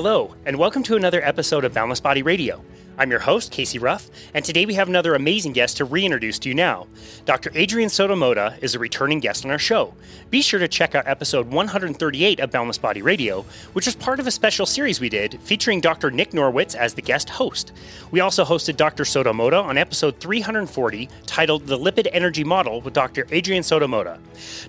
Hello, and welcome to another episode of Boundless Body Radio. I'm your host, Casey Ruff, and today we have another amazing guest to reintroduce to you now. Dr. Adrian Soto-Mota is a returning guest on our show. Be sure to check out episode 138 of Boundless Body Radio, which was part of a special series we did featuring Dr. Nick Norwitz as the guest host. We also hosted Dr. Soto-Mota on episode 340 titled The Lipid Energy Model with Dr. Adrian Soto-Mota.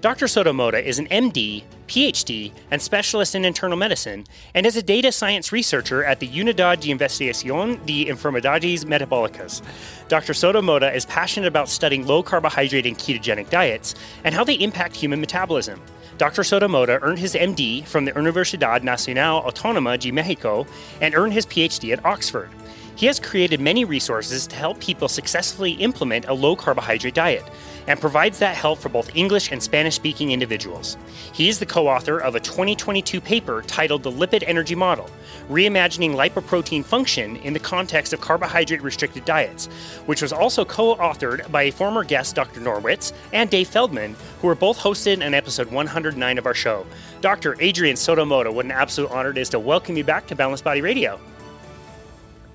Dr. Soto-Mota is an MD, PhD, and specialist in internal medicine, and is a data science researcher at the Unidad de Investigación de Enfermedades Metabólicas. Dr. Soto-Mota is passionate about studying low carbohydrate and ketogenic diets and how they impact human metabolism. Dr. Soto-Mota earned his MD from the Universidad Nacional Autónoma de Mexico and earned his PhD at Oxford. He has created many resources to help people successfully implement a low carbohydrate diet and provides that help for both English and Spanish speaking individuals. He is the co author of a 2022 paper titled The Lipid Energy Model Reimagining Lipoprotein Function in the Context of Carbohydrate Restricted Diets, which was also co authored by a former guest, Dr. Norwitz, and Dave Feldman, who were both hosted in episode 109 of our show. Dr. Adrian Soto-Mota, what an absolute honor it is to welcome you back to Boundless Body Radio.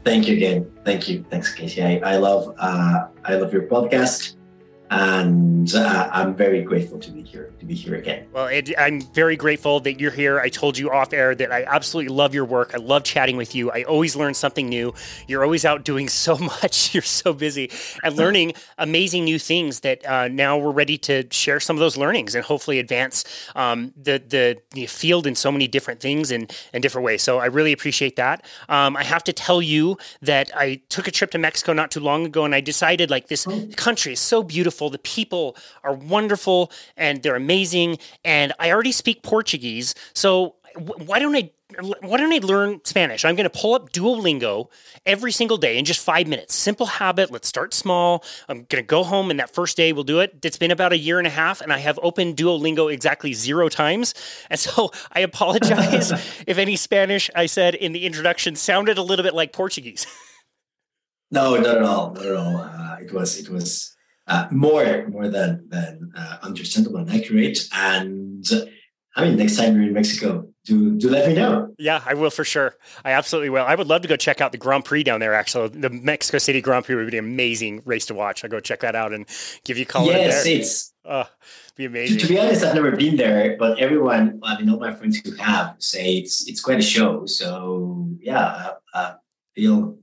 Thank you again. Thank you. Thanks, Casey. I, I love uh, I love your podcast and uh, I'm very grateful to be here to be here again. Well, it, I'm very grateful that you're here. I told you off air that I absolutely love your work. I love chatting with you. I always learn something new. You're always out doing so much. You're so busy and learning amazing new things that uh, now we're ready to share some of those learnings and hopefully advance um, the, the, the field in so many different things and in different ways. So I really appreciate that. Um, I have to tell you that I took a trip to Mexico not too long ago, and I decided like this oh. country is so beautiful wonderful. The people are wonderful and they're amazing. And I already speak Portuguese, so why don't I why don't I learn Spanish? I'm going to pull up Duolingo every single day in just five minutes. Simple habit. Let's start small. I'm going to go home and that first day we'll do it. It's been about a year and a half and I have opened Duolingo exactly zero times. And so I apologize if any Spanish I said in the introduction sounded a little bit like Portuguese. no, not at all. Not at all. Uh, it was, it was uh, more more than than uh, understandable and accurate. And I mean, next time you're in Mexico, do do let me know. Yeah, I will for sure. I absolutely will. I would love to go check out the Grand Prix down there. Actually, the Mexico City Grand Prix would be an amazing race to watch. I'll go check that out and give you a call. Yes, it's. Uh, be amazing. To, to, be honest, I've never been there, but everyone, I mean, all my friends who have say it's it's quite a show. So yeah, uh, uh feel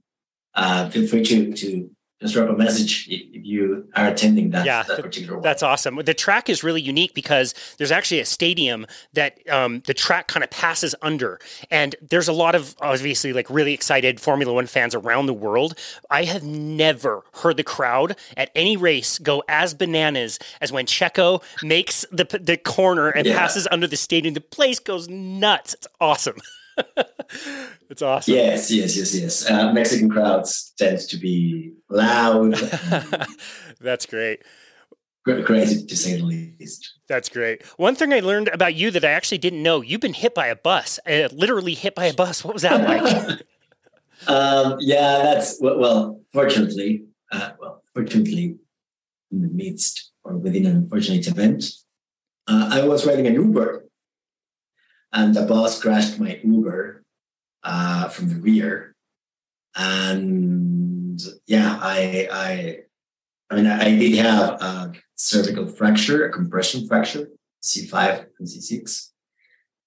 uh, feel free to to just drop a message if you are attending that, yeah, that particular one. That's awesome. The track is really unique because there's actually a stadium that um, the track kind of passes under. And there's a lot of obviously like really excited Formula One fans around the world. I have never heard the crowd at any race go as bananas as when Checo makes the, the corner and yeah. passes under the stadium. The place goes nuts. It's awesome. it's awesome. Yes, yes, yes, yes. Uh, Mexican crowds tend to be loud. That's great. Crazy to say the least. That's great. One thing I learned about you that I actually didn't know: you've been hit by a bus, uh, literally hit by a bus. What was that like? um, yeah, that's well. Fortunately, uh, well, fortunately, in the midst or within an unfortunate event, uh, I was riding an Uber and the bus crashed my Uber uh, from the rear. And yeah, I, I, I mean, I did have a cervical fracture, a compression fracture, C5 and C6,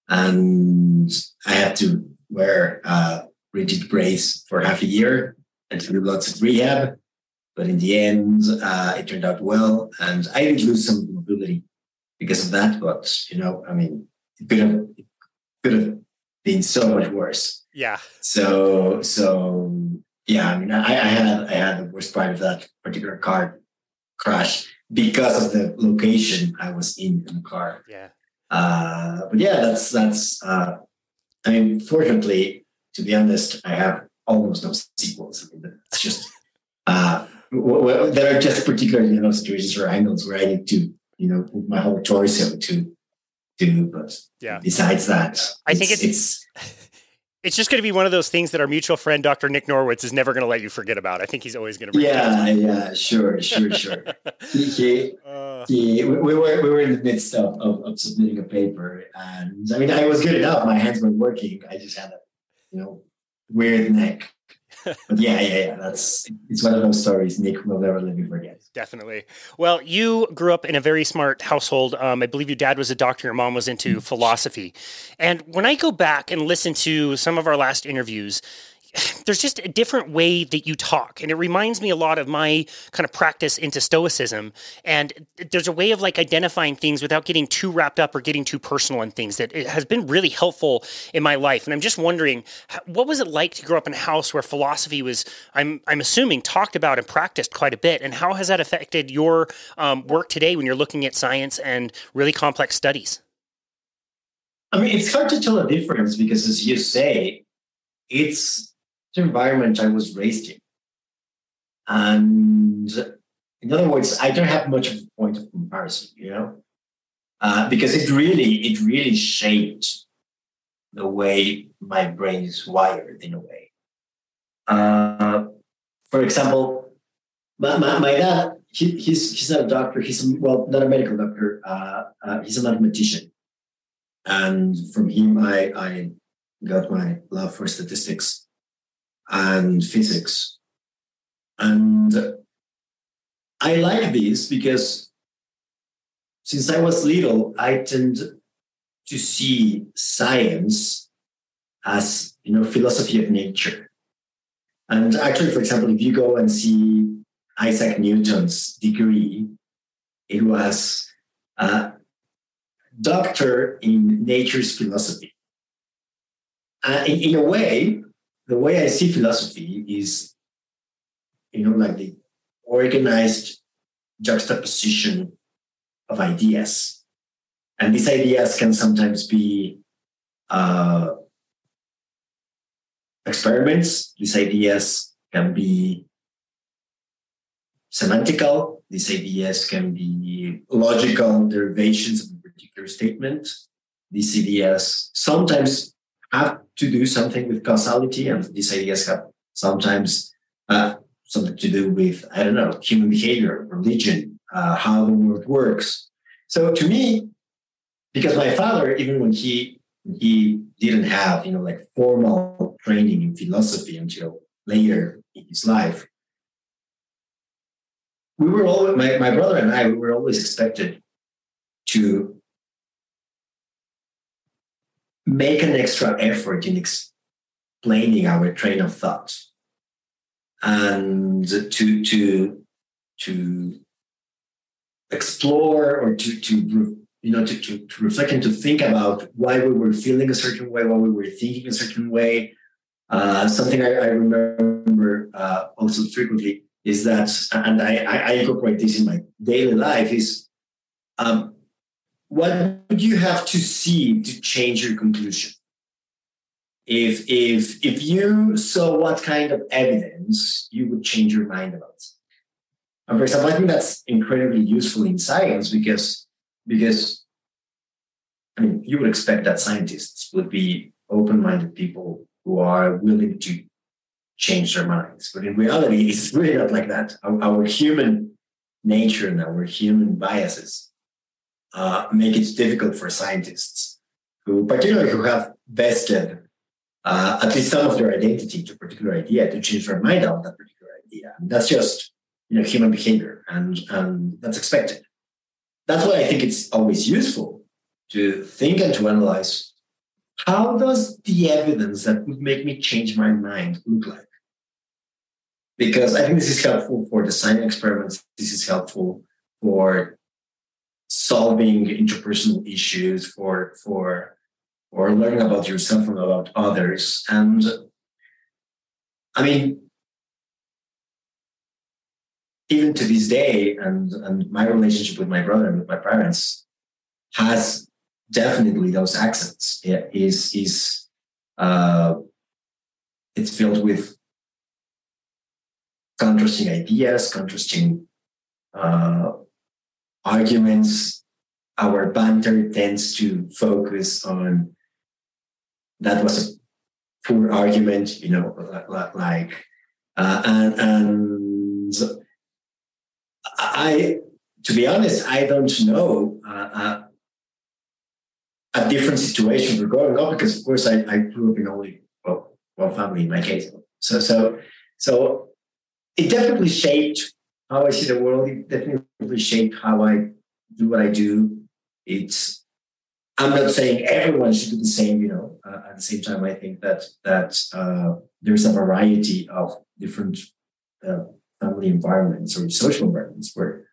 and I had to wear a rigid brace for half a year and do lots of rehab. But in the end, uh, it turned out well, and I did lose some mobility because of that. But you know, I mean, it could have could have been so much worse. Yeah. So so yeah, I mean, I, I had I had the worst part of that particular car crash because of the location I was in in the car. Yeah. Uh, but yeah, that's that's. Uh, I mean, fortunately, to be honest, I have almost no sequels. I mean, it's just uh, w- there are just particular you know situations or angles where I need to you know put my whole torso to do. But yeah, besides that, I think it's, it's it's just going to be one of those things that our mutual friend Dr. Nick Norwitz is never going to let you forget about. I think he's always going to. Yeah, yeah, sure, sure, sure. he, he, uh, he, we were we were in the midst of, of, of, submitting a paper, and I mean, I was good enough. My hands were working. I just had a you know, weird neck. Yeah, yeah, yeah. That's it's one of those stories Nick will never let me forget. Definitely. Well, you grew up in a very smart household. Um, I believe your dad was a doctor, your mom was into mm-hmm. philosophy. And when I go back and listen to some of our last interviews, there's just a different way that you talk and it reminds me a lot of my kind of practice into stoicism and there's a way of like identifying things without getting too wrapped up or getting too personal in things that has been really helpful in my life and i'm just wondering what was it like to grow up in a house where philosophy was i'm i'm assuming talked about and practiced quite a bit and how has that affected your um, work today when you're looking at science and really complex studies? I mean it's hard to tell a difference because as you say it's the environment I was raised in. And in other words, I don't have much of a point of comparison, you know, uh, because it really, it really shaped the way my brain is wired in a way. Uh, for example, my, my, my dad, he, he's, he's not a doctor. He's, a, well, not a medical doctor. Uh, uh he's a mathematician. And from him, I, I got my love for statistics and physics. And I like this because since I was little, I tend to see science as you know philosophy of nature. And actually, for example, if you go and see Isaac Newton's degree, it was a doctor in nature's philosophy. Uh, in, in a way, the way I see philosophy is, you know, like the organized juxtaposition of ideas. And these ideas can sometimes be uh, experiments, these ideas can be semantical, these ideas can be logical derivations of a particular statement. These ideas sometimes have to do something with causality, and these ideas have sometimes uh, something to do with I don't know human behavior, religion, uh, how the world works. So to me, because my father, even when he he didn't have you know like formal training in philosophy until later in his life, we were always my, my brother and I we were always expected to make an extra effort in explaining our train of thought and to to to explore or to to you know to, to, to reflect and to think about why we were feeling a certain way why we were thinking a certain way. Uh, something I, I remember uh, also frequently is that and I, I incorporate this in my daily life is um, what would you have to see to change your conclusion? If if if you saw what kind of evidence you would change your mind about. And for example, I think that's incredibly useful in science because because I mean you would expect that scientists would be open-minded people who are willing to change their minds. But in reality, it's really not like that. Our, our human nature and our human biases uh, make it difficult for scientists who, particularly who have vested uh, at least some of their identity to a particular idea, to change their mind on that particular idea. And that's just you know human behavior, and and that's expected. That's why I think it's always useful to think and to analyze how does the evidence that would make me change my mind look like? Because I think this is helpful for designing experiments. This is helpful for solving interpersonal issues, for for or learning about yourself and about others. And I mean, even to this day, and and my relationship with my brother and with my parents has definitely those accents. It is is uh, it's filled with contrasting ideas, contrasting uh, arguments, our banter tends to focus on that was a poor argument, you know, like, uh, and, and I, to be honest, I don't know uh, uh, a different situation for growing up because, of course, I, I grew up in only well, one family in my case. So so so it definitely shaped how I see the world. It definitely shaped how I do what I do. It's I'm not saying everyone should do the same, you know. Uh, at the same time, I think that that uh, there's a variety of different uh, family environments or social environments where,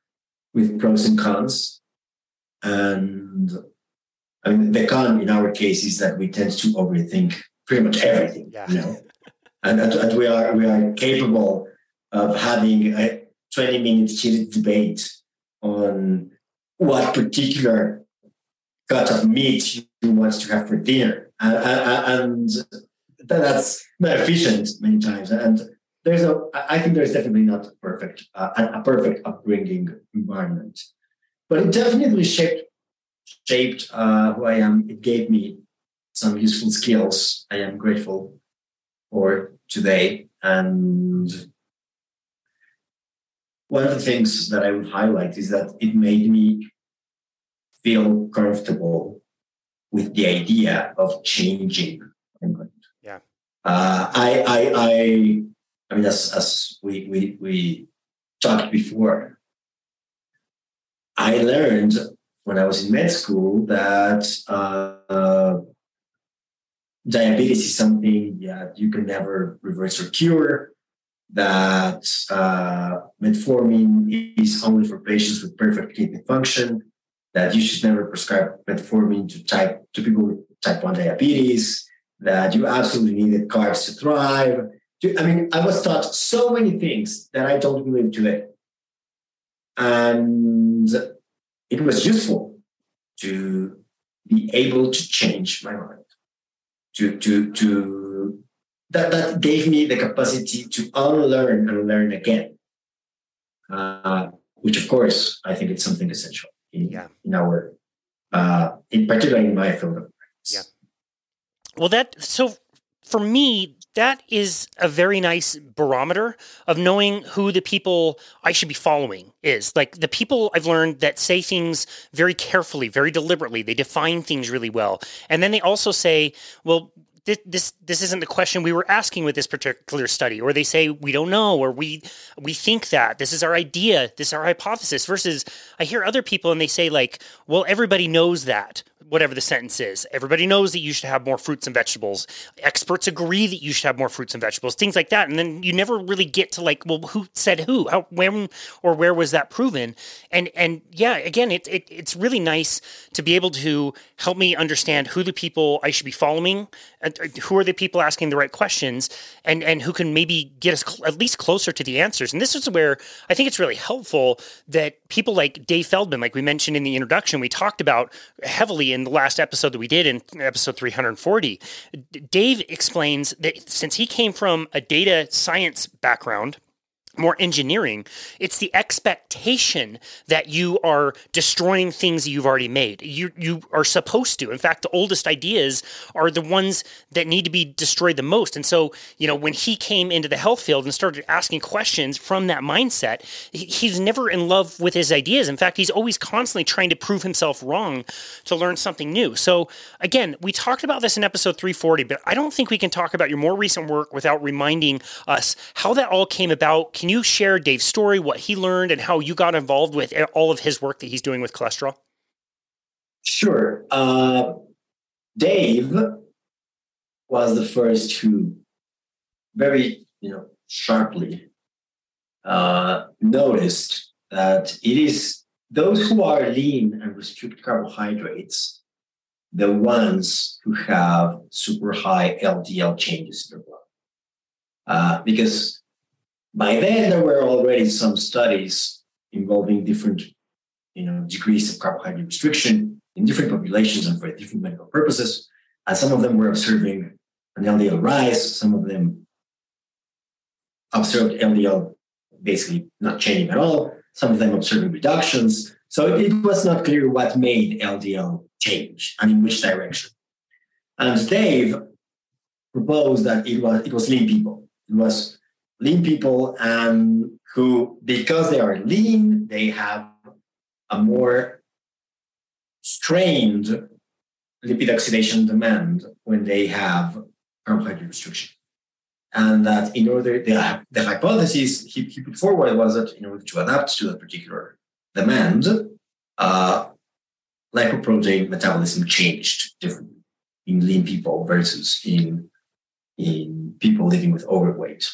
with pros and cons, and I mean the con in our case is that we tend to overthink pretty much everything, yeah. you know, and, and we are we are capable of having a 20 minute heated debate on what particular cut of meat you want to have for dinner. And, that's not efficient many times. And there's a, I think there's definitely not a perfect, uh, a perfect upbringing environment, but it definitely shaped, shaped uh, who I am. It gave me some useful skills I am grateful for today. And one of the things that I would highlight is that it made me feel comfortable with the idea of changing England. Yeah. Uh, I, I, I, I mean, as, as we, we, we talked before, I learned when I was in med school that uh, diabetes is something that you can never reverse or cure, that uh, metformin is only for patients with perfect kidney function, that you should never prescribe metformin to type to people with type 1 diabetes, that you absolutely needed carbs to thrive. I mean, I was taught so many things that I don't believe today. And it was useful to be able to change my mind. To to to that that gave me the capacity to unlearn and learn again. Uh, which of course I think it's something essential in, yeah. in our, uh, in particular in my field of practice. Yeah. Well, that so for me, that is a very nice barometer of knowing who the people I should be following is. Like the people I've learned that say things very carefully, very deliberately, they define things really well. And then they also say, well, this, this this isn't the question we were asking with this particular study or they say we don't know or we we think that. This is our idea. This is our hypothesis versus i hear other people and they say like well everybody knows that whatever the sentence is. Everybody knows that you should have more fruits and vegetables. Experts agree that you should have more fruits and vegetables, things like that. And then you never really get to like, well, who said who? How, when or where was that proven? And and yeah, again, it, it it's really nice to be able to help me understand who the people I should be following, and who are the people asking the right questions, and and who can maybe get us cl- at least closer to the answers. And this is where I think it's really helpful that people like Dave Feldman, like we mentioned in the introduction, we talked about heavily in in the last episode that we did in episode 340, Dave explains that since he came from a data science background, more engineering it's the expectation that you are destroying things you've already made. You you are supposed to. In fact the oldest ideas are the ones that need to be destroyed the most. And so you know when he came into the health field and started asking questions from that mindset he's never in love with his ideas. In fact he's always constantly trying to prove himself wrong to learn something new. So again we talked about this in episode 340 but i don't think we can talk about your more recent work without reminding us how that all came about can you share Dave's story, what he learned, and how you got involved with all of his work that he's doing with cholesterol? Sure. Uh, Dave was the first who very, you know, sharply uh, noticed that it is those who are lean and restrict carbohydrates the ones who have super high LDL changes in their blood. Uh, because by then, there were already some studies involving different you know, degrees of carbohydrate restriction in different populations and for different medical purposes. And some of them were observing an LDL rise, some of them observed LDL basically not changing at all, some of them observing reductions. So it was not clear what made LDL change and in which direction. And Dave proposed that it was it was lean people. It was lean people and who, because they are lean, they have a more strained lipid oxidation demand when they have carbohydrate restriction. and that in order the, the hypothesis he, he put forward was that in order to adapt to that particular demand, uh, lipoprotein metabolism changed differently in lean people versus in in people living with overweight.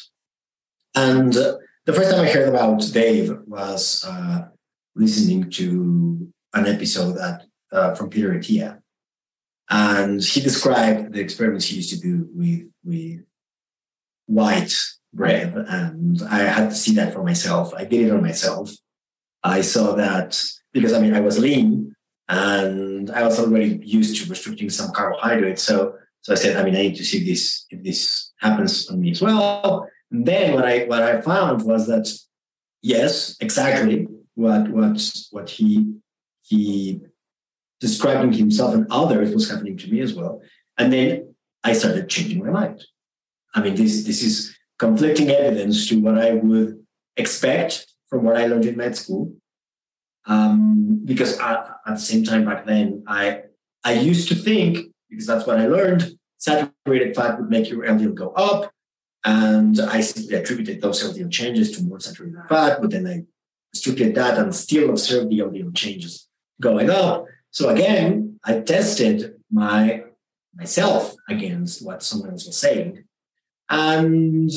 And the first time I heard about Dave was uh, listening to an episode that uh, from Peter Attia, and he described the experiments he used to do with with white bread, and I had to see that for myself. I did it on myself. I saw that because I mean I was lean, and I was already used to restricting some carbohydrates. So so I said, I mean, I need to see this if this happens on me as well. And then what I what I found was that yes, exactly what what what he he describing himself and others was happening to me as well. And then I started changing my mind. I mean, this this is conflicting evidence to what I would expect from what I learned in med school. Um, because I, at the same time back then, I I used to think because that's what I learned. Saturated fat would make your LDL go up, and I simply attributed those LDL changes to more saturated fat. But then I restricted that and still observed the LDL changes going up. So again, I tested my myself against what someone else was saying. And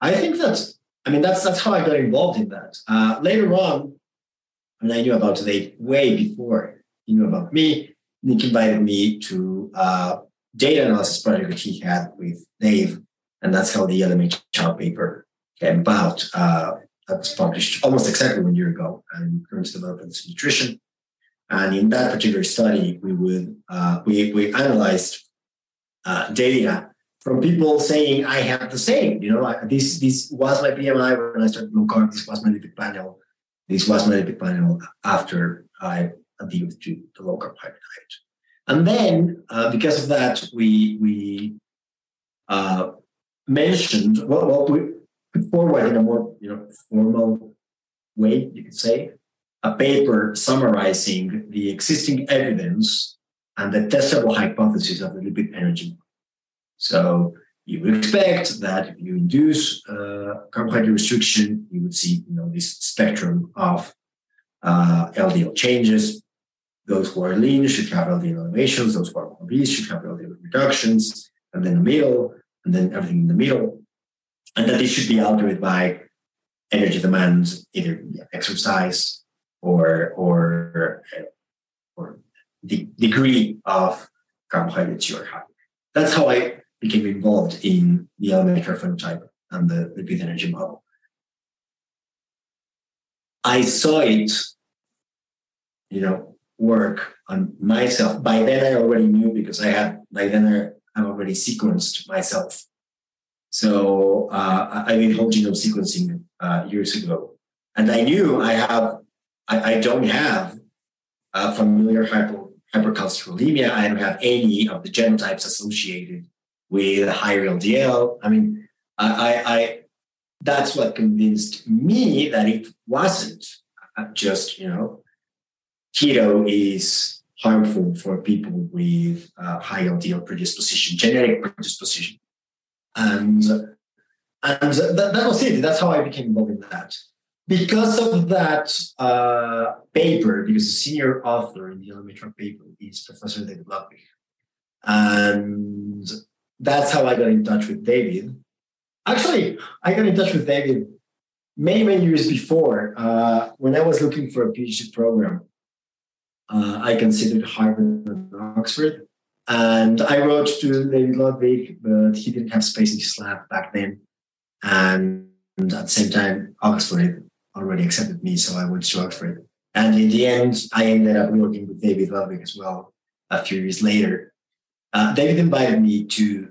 I think that, I mean, that's that's how I got involved in that. Uh, later on, when I knew about Dave way before he knew about me, Nick invited me to a data analysis project that he had with Dave. And that's how the LMHR paper came about. Uh, that was published almost exactly one year ago in Currents Developments in Nutrition. And in that particular study, we would uh, we we analyzed uh, data from people saying I have the same. You know, like this this was my BMI when I started low carb. This was my lipid panel. This was my lipid panel after I adhered to the low carb diet. And then uh, because of that, we we uh, mentioned well, well we put forward in a more you know formal way, you could say, a paper summarizing the existing evidence and the testable hypothesis of the lipid energy. So you would expect that if you induce uh, carbohydrate restriction, you would see you know this spectrum of uh, LDL changes. Those who are lean should have LDL elevations. Those who are obese should have LDL reductions, and then the middle, and then everything in the middle, and that this should be altered by energy demands, either exercise, or or uh, or the degree of carbohydrates you're having. That's how I became involved in the LMHR phenotype and the lipid energy model. I saw it, you know, work on myself. By then, I already knew because I had by then I, I already sequenced myself. So uh, I did whole genome sequencing uh, years ago, and I knew I have I, I don't have a familiar hyper, hypercholesterolemia. I don't have any of the genotypes associated with higher LDL. I mean, I, I, I that's what convinced me that it wasn't just you know keto is harmful for people with uh, high LDL predisposition, genetic predisposition, and and that, that was it. That's how I became involved in that because of that uh, paper, because the senior author in the LMHR paper is Professor David Ludwig. And that's how I got in touch with David. Actually, I got in touch with David many, many years before. Uh, when I was looking for a PhD program, uh, I considered Harvard and Oxford. And I wrote to David Ludwig, but he didn't have space in his lab back then. And at the same time, Oxford already accepted me, so I went to Oxford. And in the end, I ended up working with David Ludwig as well a few years later. Uh, David invited me to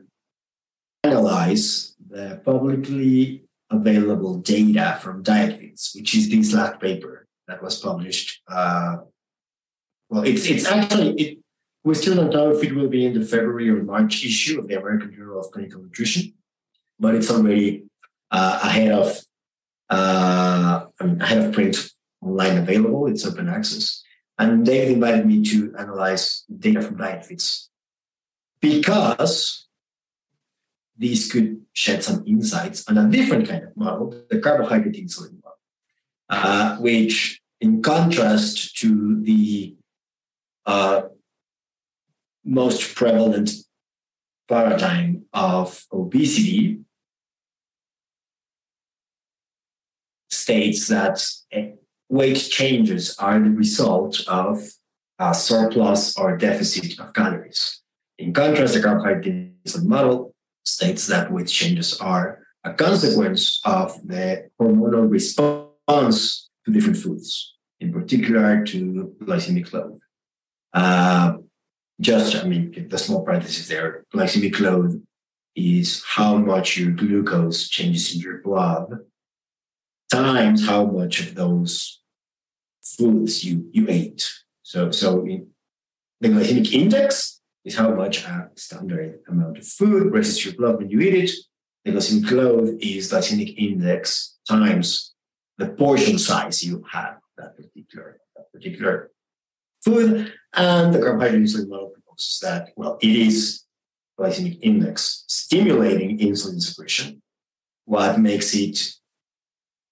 analyze the publicly available data from DietFits, which is this last paper that was published. Uh, well, it's it's actually it. We still don't know if it will be in the February or March issue of the American Journal of Clinical Nutrition, but it's already uh, ahead of uh, I have print online available. It's open access. And David invited me to analyze data from DietFits because these could shed some insights on a different kind of model, the carbohydrate insulin model, uh, which, in contrast to the uh, most prevalent paradigm of obesity, states that weight changes are the result of a surplus or deficit of calories. In contrast, the carbohydrate model states that weight changes are a consequence of the hormonal response to different foods, in particular to glycemic load. Uh, just, I mean, the small parenthesis there, glycemic load is how much your glucose changes in your blood times how much of those foods you, you ate. So, so the glycemic index is how much a standard amount of food raises your blood when you eat it. The glycemic load is glycemic index times the portion size you have that particular that particular food. And the carbohydrate model proposes that well, it is glycemic index stimulating insulin secretion. What makes it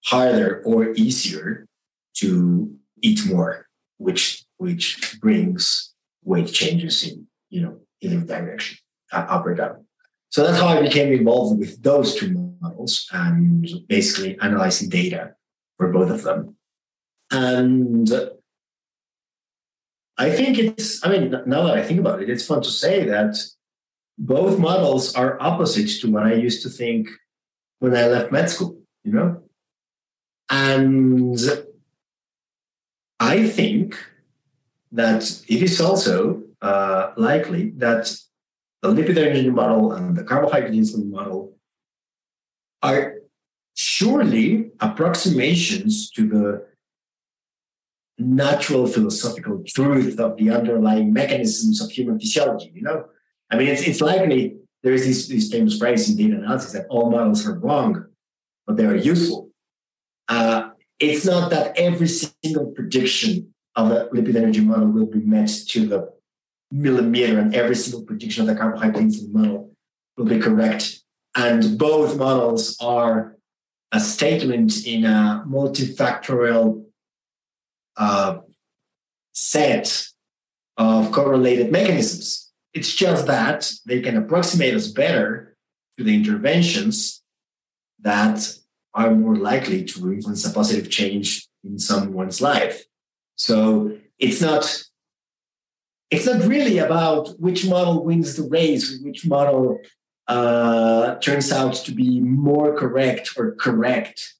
harder or easier to eat more, which which brings weight changes in you know either direction, uh, up or down. So that's how I became involved with those two models and basically analyzing data for both of them. And I think it's, I mean, now that I think about it, it's fun to say that both models are opposite to what I used to think when I left med school, you know? And I think that it is also uh, likely that the lipid energy model and the carbohydrate insulin model are surely approximations to the natural philosophical truth of the underlying mechanisms of human physiology. You know, I mean, it's, it's likely there is this, this famous phrase in data analysis that all models are wrong, but they are useful. Uh, it's not that every single prediction of the lipid energy model will be met to the millimeter, and every single prediction of the carbohydrate insulin model will be correct. And both models are a statement in a multifactorial uh, set of correlated mechanisms. It's just that they can approximate us better to the interventions that are more likely to influence a positive change in someone's life. So it's not it's not really about which model wins the race, which model uh, turns out to be more correct or correct.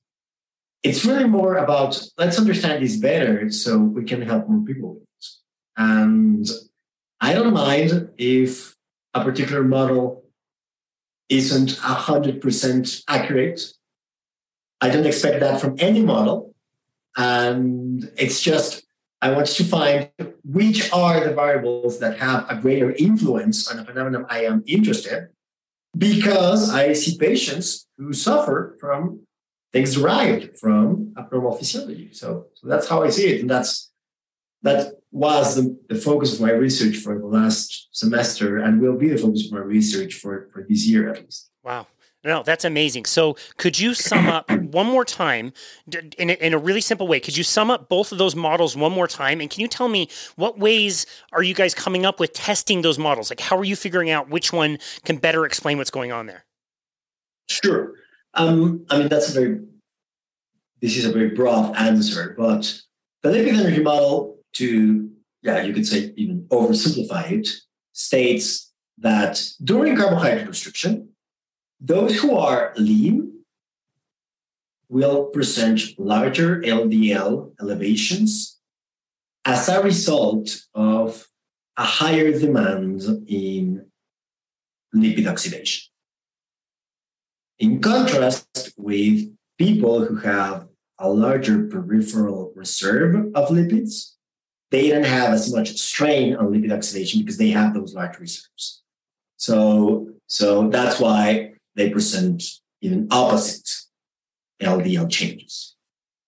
It's really more about let's understand this better so we can help more people. With it. And I don't mind if a particular model isn't 100% accurate I don't expect that from any model. And it's just, I want to find which are the variables that have a greater influence on a phenomenon I am interested in, because I see patients who suffer from things derived from abnormal physiology. So, so that's how I see it. And that's that was the, the focus of my research for the last semester and will be the focus of my research for, for this year at least. Wow. No, that's amazing. So, could you sum up one more time in a, in a really simple way? Could you sum up both of those models one more time? And can you tell me what ways are you guys coming up with testing those models? Like, how are you figuring out which one can better explain what's going on there? Sure. Um, I mean, that's a very, this is a very broad answer, but the lipid energy model, to, yeah, you could say even oversimplify it, states that during carbohydrate restriction, those who are lean will present larger LDL elevations as a result of a higher demand in lipid oxidation. In contrast with people who have a larger peripheral reserve of lipids, they don't have as much strain on lipid oxidation because they have those large reserves. So, so that's why they present even opposite LDL changes.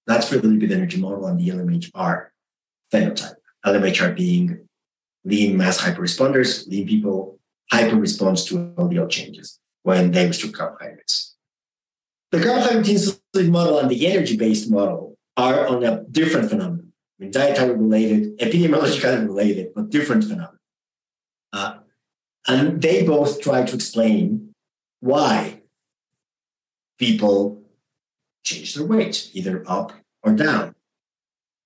That's for the lipid energy model and the LMHR phenotype. LMHR being lean mass hyperresponders, lean people hyper response to LDL changes. When they restrict carbohydrates. The carbohydrate insulin model and the energy-based model are on a different phenomenon. I mean, dietary related, epidemiologically related, but different phenomena. Uh, and they both try to explain why people change their weight, either up or down.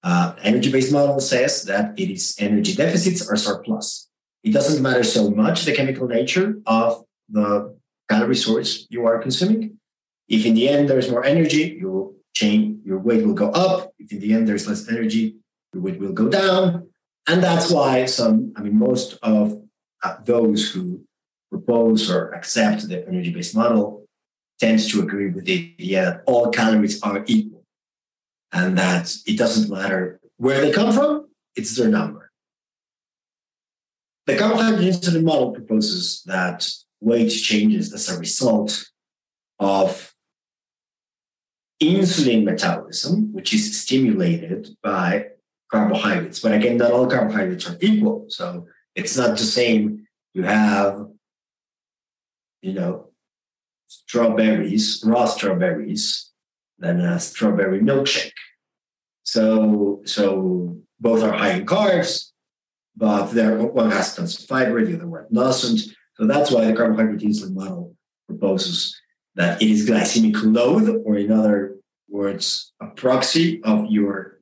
Uh, energy-based model says that it is energy deficits or surplus. It doesn't matter so much the chemical nature of the calorie source you are consuming. If in the end there's more energy, your chain, your weight will go up. If in the end there's less energy, your weight will go down. And that's why some, I mean, most of uh, those who propose or accept the energy-based model tends to agree with the idea that all calories are equal and that it doesn't matter where they come from, it's their number. The carbohydrate insulin model proposes that weight changes as a result of insulin metabolism, which is stimulated by carbohydrates. But again, not all carbohydrates are equal. So it's not the same. You have, you know, strawberries, raw strawberries, than a strawberry milkshake. So, so both are high in carbs, but there one has tons of fiber, the other one doesn't. So that's why the carbohydrate insulin model proposes that it is glycemic load, or in other words, a proxy of your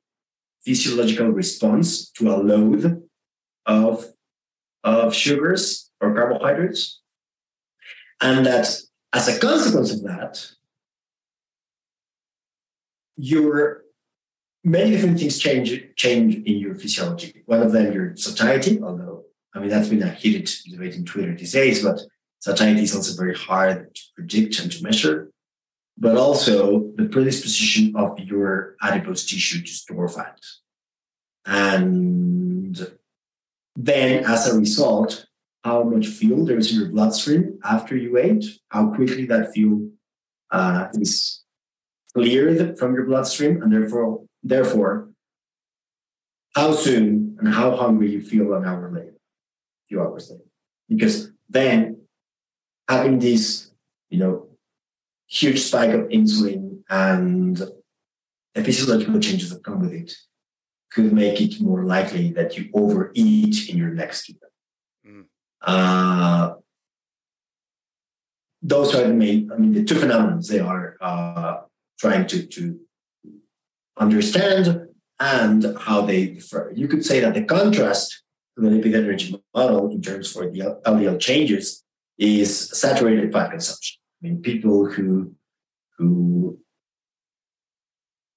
physiological response to a load of, of sugars or carbohydrates. And that as a consequence of that, your many different things change change in your physiology. One of them your satiety, although I mean that's been a heated debate in Twitter these days, but satiety is also very hard to predict and to measure. But also the predisposition of your adipose tissue to store fat. And then as a result, how much fuel there is in your bloodstream after you ate, how quickly that fuel uh, is cleared from your bloodstream, and therefore, therefore, how soon and how hungry you feel an hour later, few hours later. Because then having this, you know, huge spike of insulin and the physiological changes that come with it could make it more likely that you overeat in your next meal. Mm. Uh, those are the main, I mean, the two phenomena they are uh, trying to, to understand and how they differ. You could say that the contrast the lipid energy model in terms for the LDL changes is saturated fat consumption. I mean, people who who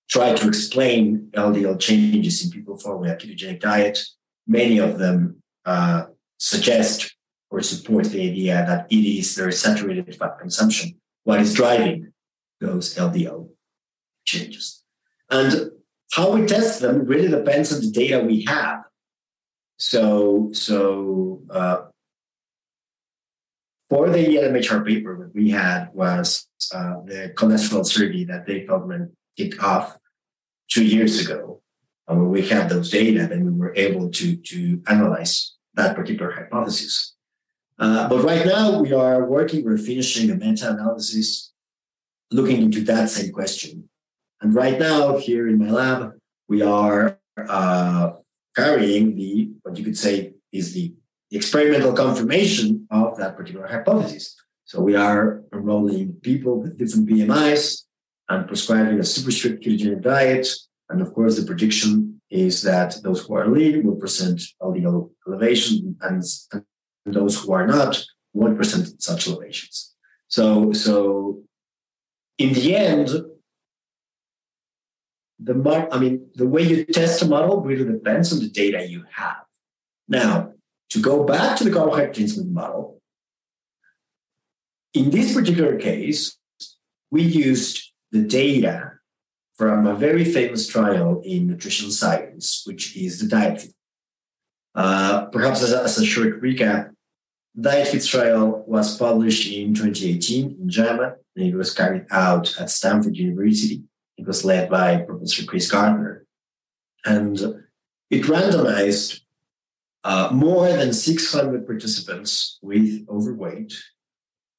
try to explain LDL changes in people following a ketogenic diet, many of them uh, suggest or support the idea that it is their saturated fat consumption what is driving those LDL changes. And how we test them really depends on the data we have. So, so uh, for the LMHR paper, what we had was uh, the cholesterol survey that Dave Feldman kicked off two years ago. And when we had those data, then we were able to, to analyze that particular hypothesis. Uh, but right now, we are working, we're finishing a meta analysis looking into that same question. And right now, here in my lab, we are uh, carrying the, what you could say is the experimental confirmation of that particular hypothesis. So we are enrolling people with different BMIs and prescribing a super strict ketogenic diet. And of course, the prediction is that those who are lean will present LDL elevation and, and those who are not won't present such elevations. So, so in the end, the I mean, the way you test a model really depends on the data you have. Now, to go back to the carbohydrate insulin model, in this particular case, we used the data from a very famous trial in nutritional science, which is the DIETFIT. Uh, perhaps as a, as a short recap, DIETFIT trial was published in 2018 in JAMA, and it was carried out at Stanford University. It was led by Professor Chris Gardner. And it randomized uh, more than 600 participants with overweight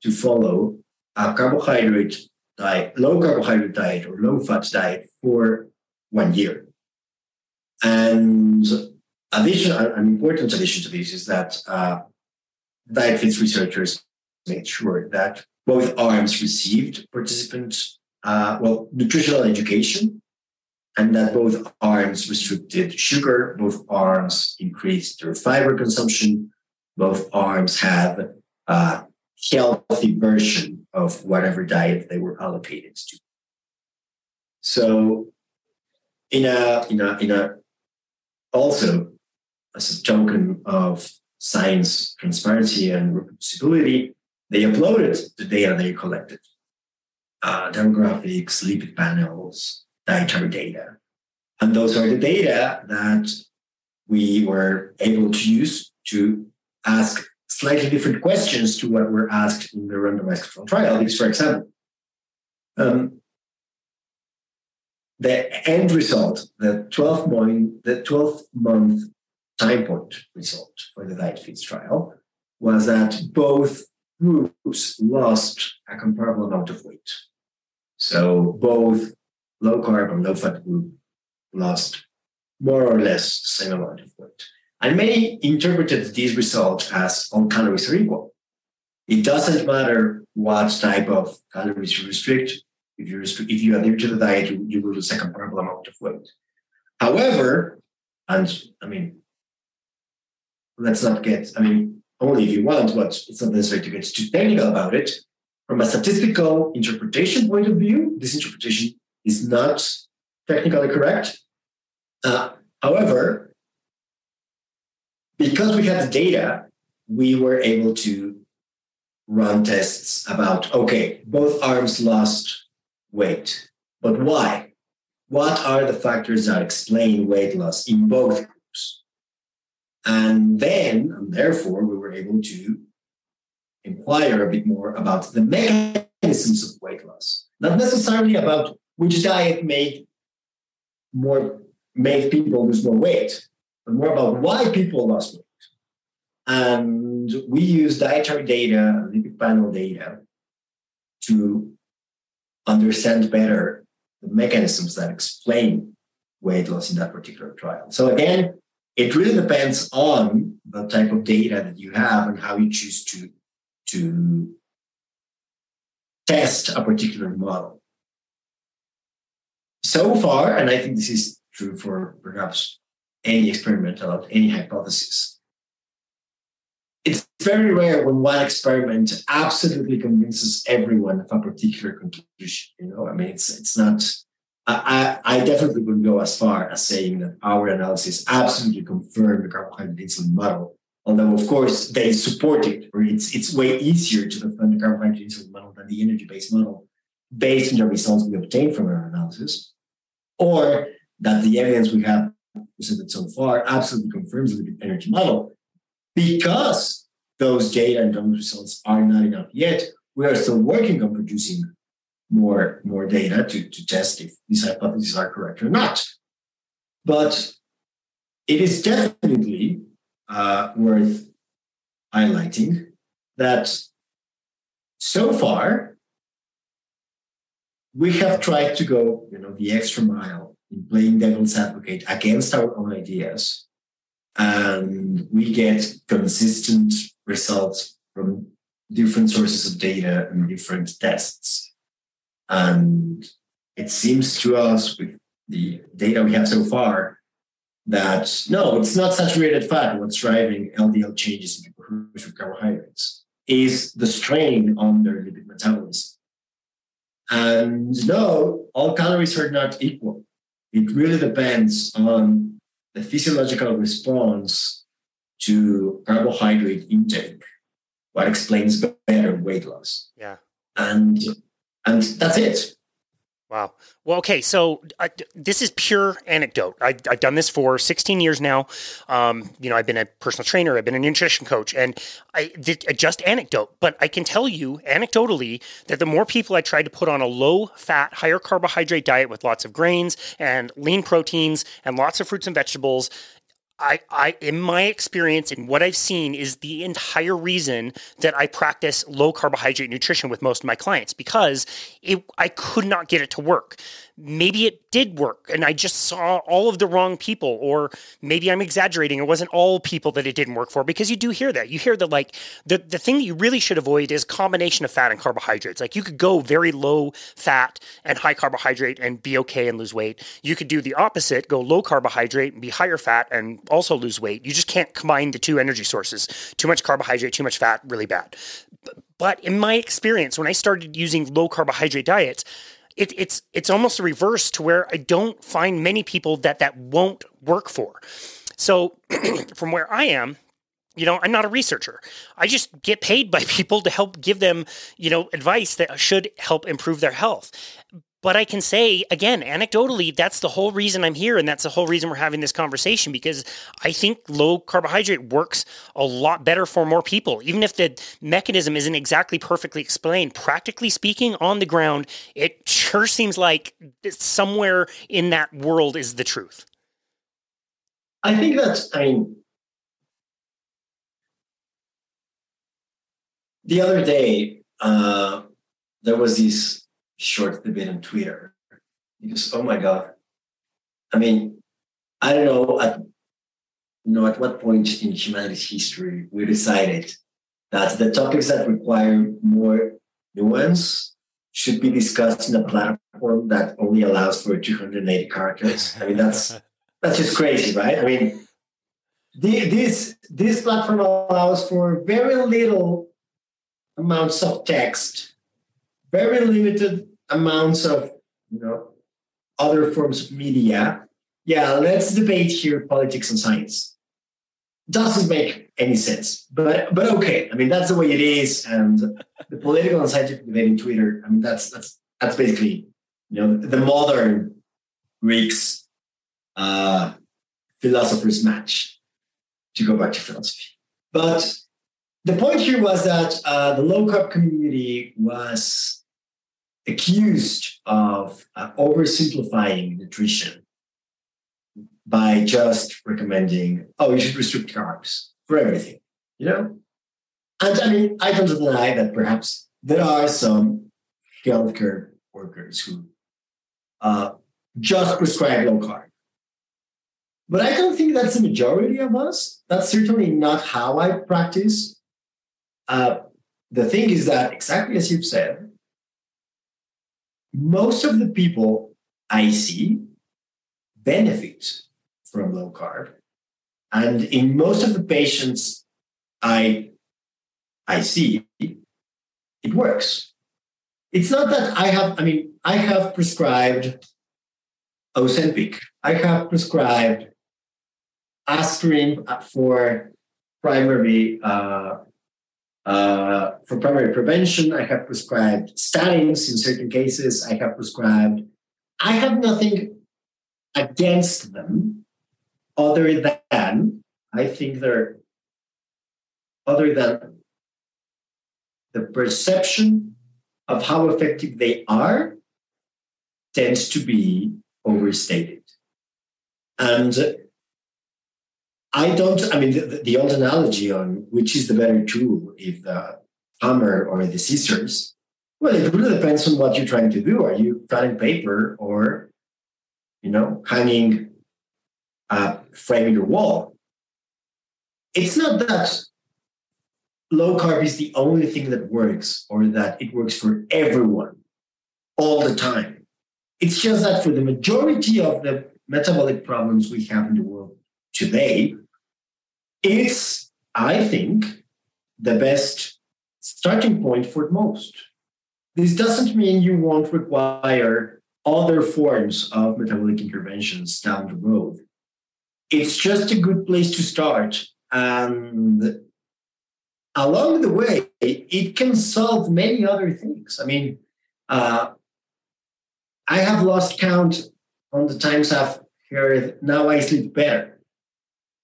to follow a carbohydrate diet, low carbohydrate diet or low fat diet for one year. And addition, an important addition to this is that uh, DietFits researchers made sure that both arms received participant, uh, well, nutritional education, and that both arms restricted sugar, both arms increased their fiber consumption, both arms had a healthy version of whatever diet they were allocated to. So, in a in a in a also as a token of science transparency and reproducibility, they uploaded the data they collected uh, demographics, lipid panels, dietary data. And those are the data that we were able to use to ask slightly different questions to what were asked in the randomized control trial. Because, for example, um, the end result, the 12 month, the 12 month time point result for the DietFits trial was that both groups lost a comparable amount of weight. So both low carb and low fat group lost more or less the same amount of weight. And many interpreted these results as all calories are equal. It doesn't matter what type of calories you restrict. If you restrict, if you adhere to the diet, you, you will lose a comparable amount of weight. However, and I mean, let's not get, I mean, only if you want, but it's not necessary to get too technical about it. From a statistical interpretation point of view, this interpretation is not technically correct. Uh, however, because we had the data, we were able to run tests about okay, both arms lost weight, but why? What are the factors that explain weight loss in both groups? And then, and therefore, we were able to inquire a bit more about the mechanisms of weight loss, not necessarily about which diet made more made people lose more weight, but more about why people lost weight. And we use dietary data, lipid panel data, to understand better the mechanisms that explain weight loss in that particular trial. So again, it really depends on the type of data that you have and how you choose to, to test a particular model. So far, and I think this is true for perhaps any experiment about any hypothesis, it's very rare when one experiment absolutely convinces everyone of a particular conclusion. You know, I mean, it's it's not. I, I definitely wouldn't go as far as saying that our analysis absolutely confirmed the carbohydrate insulin model. Although, of course, they support it, or it's it's way easier to defend the carbohydrate insulin model than the energy-based model, based on the results we obtained from our analysis, or that the evidence we have presented so far absolutely confirms the energy model. Because those data and those results are not enough yet, we are still working on producing more, more data to, to test if these hypotheses are correct or not. But it is definitely uh, worth highlighting that so far we have tried to go, you know, the extra mile in playing devil's advocate against our own ideas and we get consistent results from different sources of data and different tests. And it seems to us, with the data we have so far, that no, it's not saturated fat what's driving LDL changes in people who with carbohydrates, is the strain on their lipid metabolism. And no, all calories are not equal. It really depends on the physiological response to carbohydrate intake, what explains better weight loss. Yeah. And and that's it. Wow. Well, okay. So this is pure anecdote. I, have done this for 16 years now. Um, you know, I've been a personal trainer. I've been a nutrition coach, and I did uh, just anecdote. But I can tell you anecdotally that the more people I tried to put on a low fat, higher carbohydrate diet with lots of grains and lean proteins and lots of fruits and vegetables, I, I, in my experience and what I've seen, is the entire reason that I practice low carbohydrate nutrition with most of my clients because it, I could not get it to work maybe it did work and I just saw all of the wrong people, or maybe I'm exaggerating. It wasn't all people that it didn't work for because you do hear that. You hear that like the, the thing that you really should avoid is combination of fat and carbohydrates. Like you could go very low fat and high carbohydrate and be okay and lose weight. You could do the opposite, go low carbohydrate and be higher fat and also lose weight. You just can't combine the two energy sources. Too much carbohydrate, too much fat, really bad. But in my experience, when I started using low carbohydrate diets, it, it's it's almost a reverse to where I don't find many people that that won't work for. So from where I am, you know, I'm not a researcher. I just get paid by people to help give them, you know, advice that should help improve their health. But I can say again, anecdotally, that's the whole reason I'm here. And that's the whole reason we're having this conversation because I think low carbohydrate works a lot better for more people. Even if the mechanism isn't exactly perfectly explained, practically speaking, on the ground, it sure seems like somewhere in that world is the truth. I think that's, I mean, the other day, uh, there was this short debate on Twitter because oh my god, I mean, I don't know at you know at what point in humanity's history we decided that the topics that require more nuance should be discussed in a platform that only allows for 280 characters. I mean, that's that's just crazy, right? I mean, the, this this platform allows for very little amounts of text, very limited amounts of you know other forms of media. Yeah let's debate here politics and science. Doesn't make any sense but but okay. I mean that's the way it is and the political and scientific debate in twitter i mean that's that's that's basically you know the modern greeks uh philosophers match to go back to philosophy. But the point here was that uh, the low carb community was accused of uh, oversimplifying nutrition by just recommending, oh, you should restrict carbs for everything, you know? And I mean, I don't deny that perhaps there are some healthcare workers who uh, just prescribe low carb. But I don't think that's the majority of us. That's certainly not how I practice. Uh, the thing is that, exactly as you've said, most of the people I see benefit from low carb. And in most of the patients I, I see, it works. It's not that I have, I mean, I have prescribed Ozempic. I have prescribed aspirin for primary uh, uh, for primary prevention, I have prescribed statins in certain cases. I have prescribed, I have nothing against them other than, I think they're, other than the perception of how effective they are tends to be overstated. And I don't, I mean, the, the, old analogy on which is the better tool, if the hammer or the scissors, well, it really depends on what you're trying to do. Are you cutting paper or, you know, hanging, uh, framing your wall? It's not that low carb is the only thing that works or that it works for everyone all the time. It's just that for the majority of the metabolic problems we have in the world today, is, I think, the best starting point for most. This doesn't mean you won't require other forms of metabolic interventions down the road. It's just a good place to start. And along the way, it can solve many other things. I mean, uh, I have lost count on the times I've heard, now I sleep better.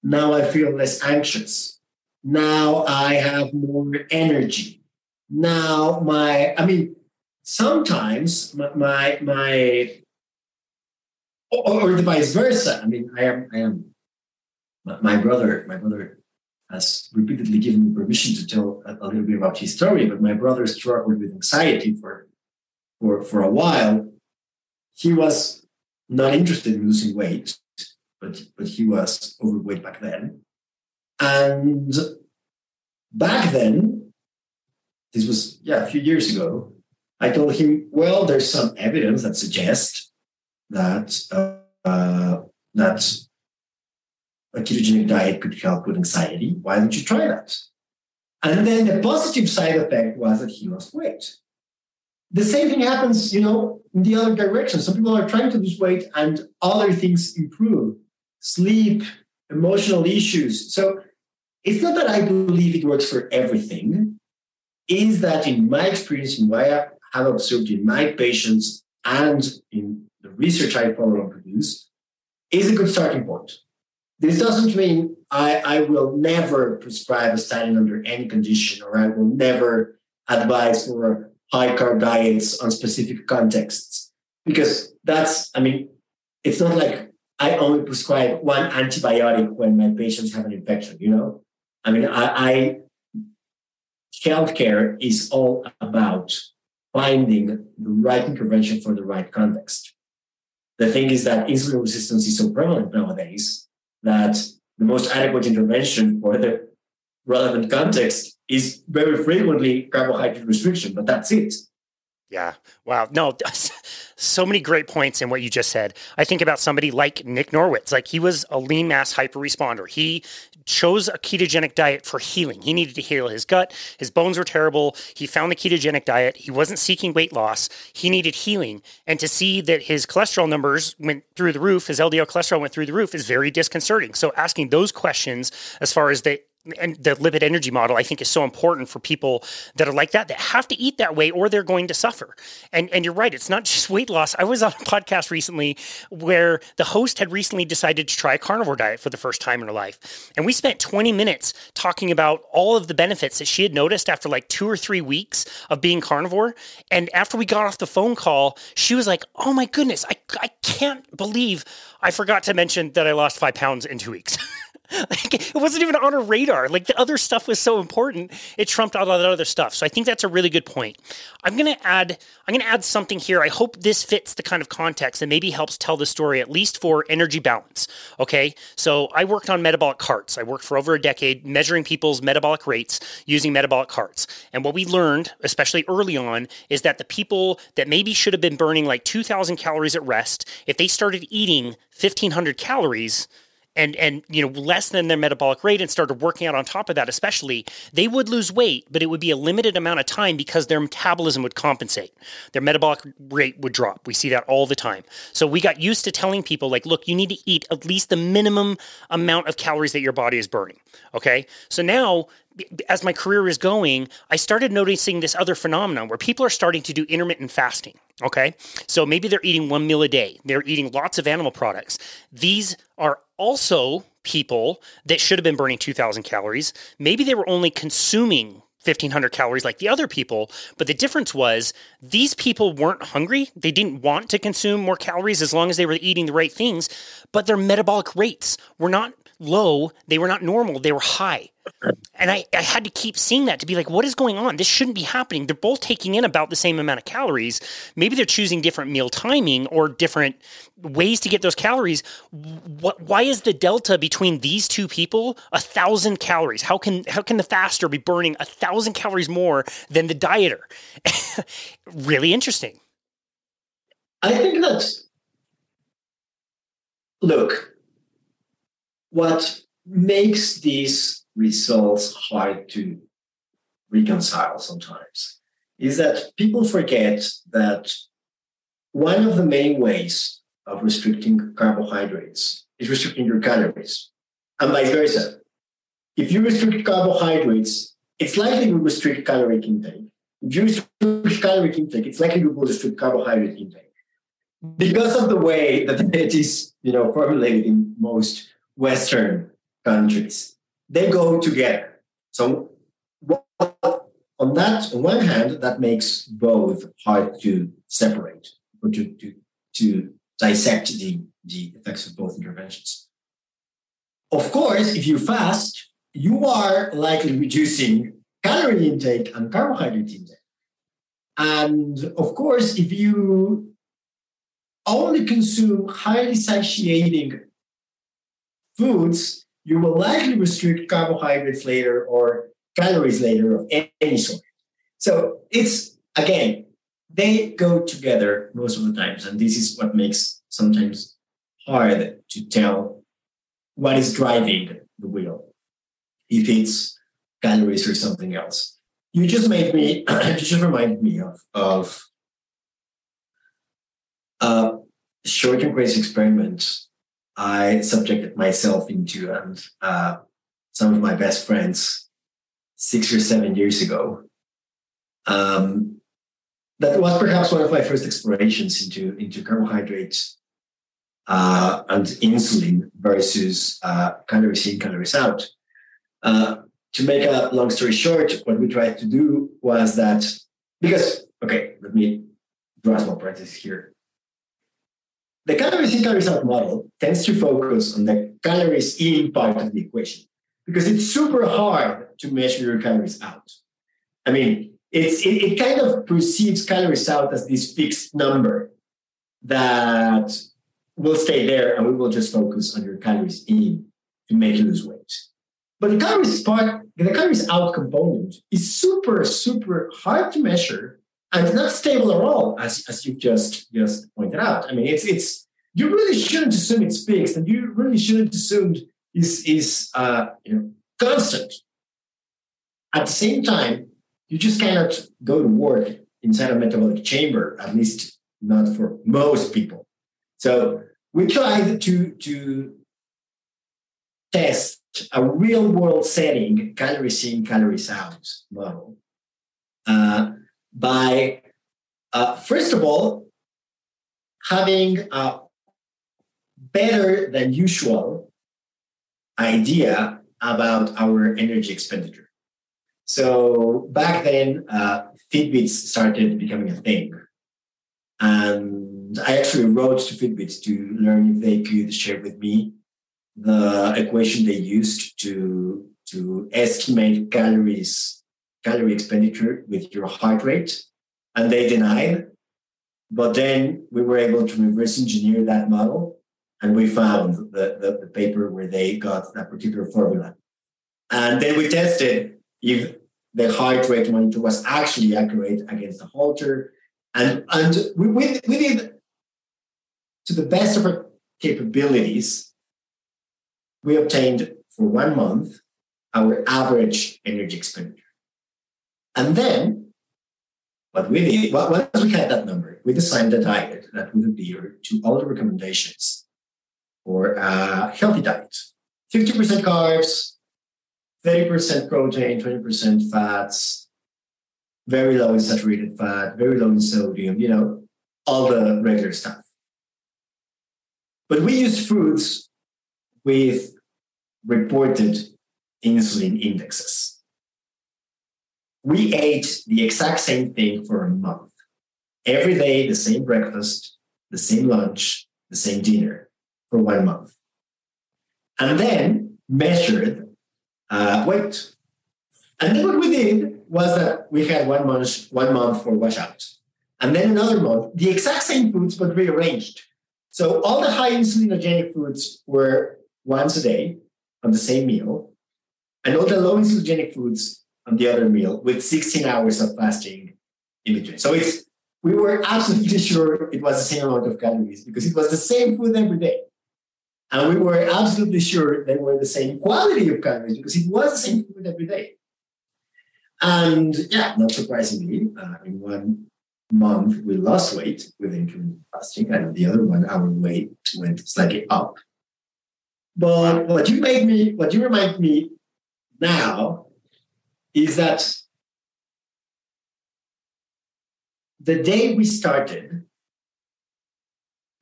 Now I feel less anxious. Now I have more energy. Now my, I mean, sometimes my, my, my or, or the vice versa. I mean, I am, I am my brother, my brother has repeatedly given me permission to tell a, a, little bit about his story, but my brother struggled with anxiety for, for, for a while. He was not interested in losing weight, but, but he was overweight back then. And back then, this was, yeah, a few years ago, I told him, well, there's some evidence that suggests that, uh, that a ketogenic diet could help with anxiety. Why don't you try that? And then the positive side effect was that he lost weight. The same thing happens, you know, in the other direction. Some people are trying to lose weight and other things improve. Sleep, emotional issues. So it's not that I believe it works for everything. Is that in my experience, in what I have observed in my patients and in the research I follow and produce, is a good starting point. This doesn't mean I, I will never prescribe a statin under any condition, or I will never advise for high carb diets on specific contexts. Because that's, I mean, it's not like I only prescribe one antibiotic when my patients have an infection, you know? I mean, I, I healthcare is all about finding the right intervention for the right context. The thing is that insulin resistance is so prevalent nowadays that the most adequate intervention for the relevant context is very frequently carbohydrate restriction, but that's it. Yeah. Wow. No, so many great points in what you just said. I think about somebody like Nick Norwitz. Like he was a lean mass hyper responder. He chose a ketogenic diet for healing. He needed to heal his gut. His bones were terrible. He found the ketogenic diet. He wasn't seeking weight loss. He needed healing. And to see that his cholesterol numbers went through the roof, his LDL cholesterol went through the roof is very disconcerting. So asking those questions as far as the and the lipid energy model I think is so important for people that are like that that have to eat that way or they're going to suffer. And and you're right, it's not just weight loss. I was on a podcast recently where the host had recently decided to try a carnivore diet for the first time in her life. And we spent 20 minutes talking about all of the benefits that she had noticed after like 2 or 3 weeks of being carnivore. And after we got off the phone call, she was like, "Oh my goodness, I I can't believe I forgot to mention that I lost 5 pounds in 2 weeks." like, it wasn't even on her radar. Like the other stuff was so important, it trumped all that other stuff. So I think that's a really good point. I'm gonna add I'm gonna add something here. I hope this fits the kind of context and maybe helps tell the story at least for energy balance. Okay, so I worked on metabolic carts. I worked for over a decade measuring people's metabolic rates using metabolic carts. And what we learned, especially early on, is that the people that maybe should have been burning like 2,000 calories at rest, if they started eating 1,500 calories and and you know less than their metabolic rate and started working out on top of that especially they would lose weight but it would be a limited amount of time because their metabolism would compensate. Their metabolic rate would drop. We see that all the time. So we got used to telling people like look you need to eat at least the minimum amount of calories that your body is burning okay? So now as my career is going, I started noticing this other phenomenon where people are starting to do intermittent fasting. Okay. So maybe they're eating one meal a day, they're eating lots of animal products. These are also people that should have been burning 2,000 calories. Maybe they were only consuming 1500 calories like the other people but the difference was these people weren't hungry they didn't want to consume more calories as long as they were eating the right things but their metabolic rates were not low they were not normal they were high and I, I had to keep seeing that to be like, what is going on? This shouldn't be happening. They're both taking in about the same amount of calories. Maybe they're choosing different meal timing or different ways to get those calories. What, why is the delta between these two people a thousand calories? How can how can the faster be burning a thousand calories more than the dieter? really interesting. I think that's look, what makes these results hard to reconcile sometimes is that people forget that one of the main ways of restricting carbohydrates is restricting your calories, and vice versa. If you restrict carbohydrates, it's likely to restrict caloric intake. If you restrict caloric intake, it's likely to restrict carbohydrate intake. Because of the way that it is, you know, formulated in most Western countries they go together. So on that, on one hand, that makes both hard to separate or to, to, to dissect the, the effects of both interventions. of course, if you fast, you are likely reducing calorie intake and carbohydrate intake. And of course, if you only consume highly satiating foods, you will likely restrict carbohydrates later or calories later of any sort. So it's again, they go together most of the times, and this is what makes sometimes hard to tell what is driving the wheel. If it's calories or something else. You just made me, you just reminded me of, of a short and crazy experiment I subjected myself into and uh, some of my best friends six or seven years ago. Um, that was perhaps one of my first explorations into, into carbohydrates uh, and insulin versus uh, calories in, calories out. Uh, to make a long story short, what we tried to do was that because okay, let me draw small parenthesis here. The calories in, calories out model tends to focus on the calories in part of the equation because it's super hard to measure your calories out. I mean, it's it, it kind of perceives calories out as this fixed number that will stay there and we will just focus on your calories in to make you lose weight. But the calories part, the calories out component is super, super hard to measure and not stable at all, as, as you just just pointed out. I mean, it's it's you really shouldn't assume it's fixed, and you really shouldn't assume is is uh, you know constant. At the same time, you just cannot go to work inside a metabolic chamber, at least not for most people. So we tried to to test a real world setting calories in, calories out model uh, by, uh, first of all, having a better than usual idea about our energy expenditure. So back then, uh, Fitbits started becoming a thing. And I actually wrote to Fitbits to learn if they could share with me the equation they used to to estimate calories calorie expenditure with your heart rate and they denied but then we were able to reverse engineer that model and we found the, the, the paper where they got that particular formula and then we tested if the heart rate monitor was actually accurate against the Holter. and and we, we, we did to the best of our capabilities we obtained for one month our average energy expenditure. And then what we did, well, once we had that number, we designed a diet that would adhere to all the recommendations for a healthy diet. 50% carbs, 30% protein, 20% fats, very low in saturated fat, very low in sodium, you know, all the regular stuff. But we used foods with reported insulin indexes. We ate the exact same thing for a month. Every day, the same breakfast, the same lunch, the same dinner for one month. And then measured uh, weight. And then what we did was that we had one month, one month for washout. And then another month, the exact same foods, but rearranged. So all the high insulinogenic foods were once a day, on the same meal, and all the low insulinogenic foods on the other meal with 16 hours of fasting in between. So it's we were absolutely sure it was the same amount of calories because it was the same food every day. And we were absolutely sure they were the same quality of calories because it was the same food every day. And yeah, not surprisingly, uh, in one month we lost weight with intermittent fasting, and the other one our weight went slightly up. But what you made me, what you remind me now is that the day we started,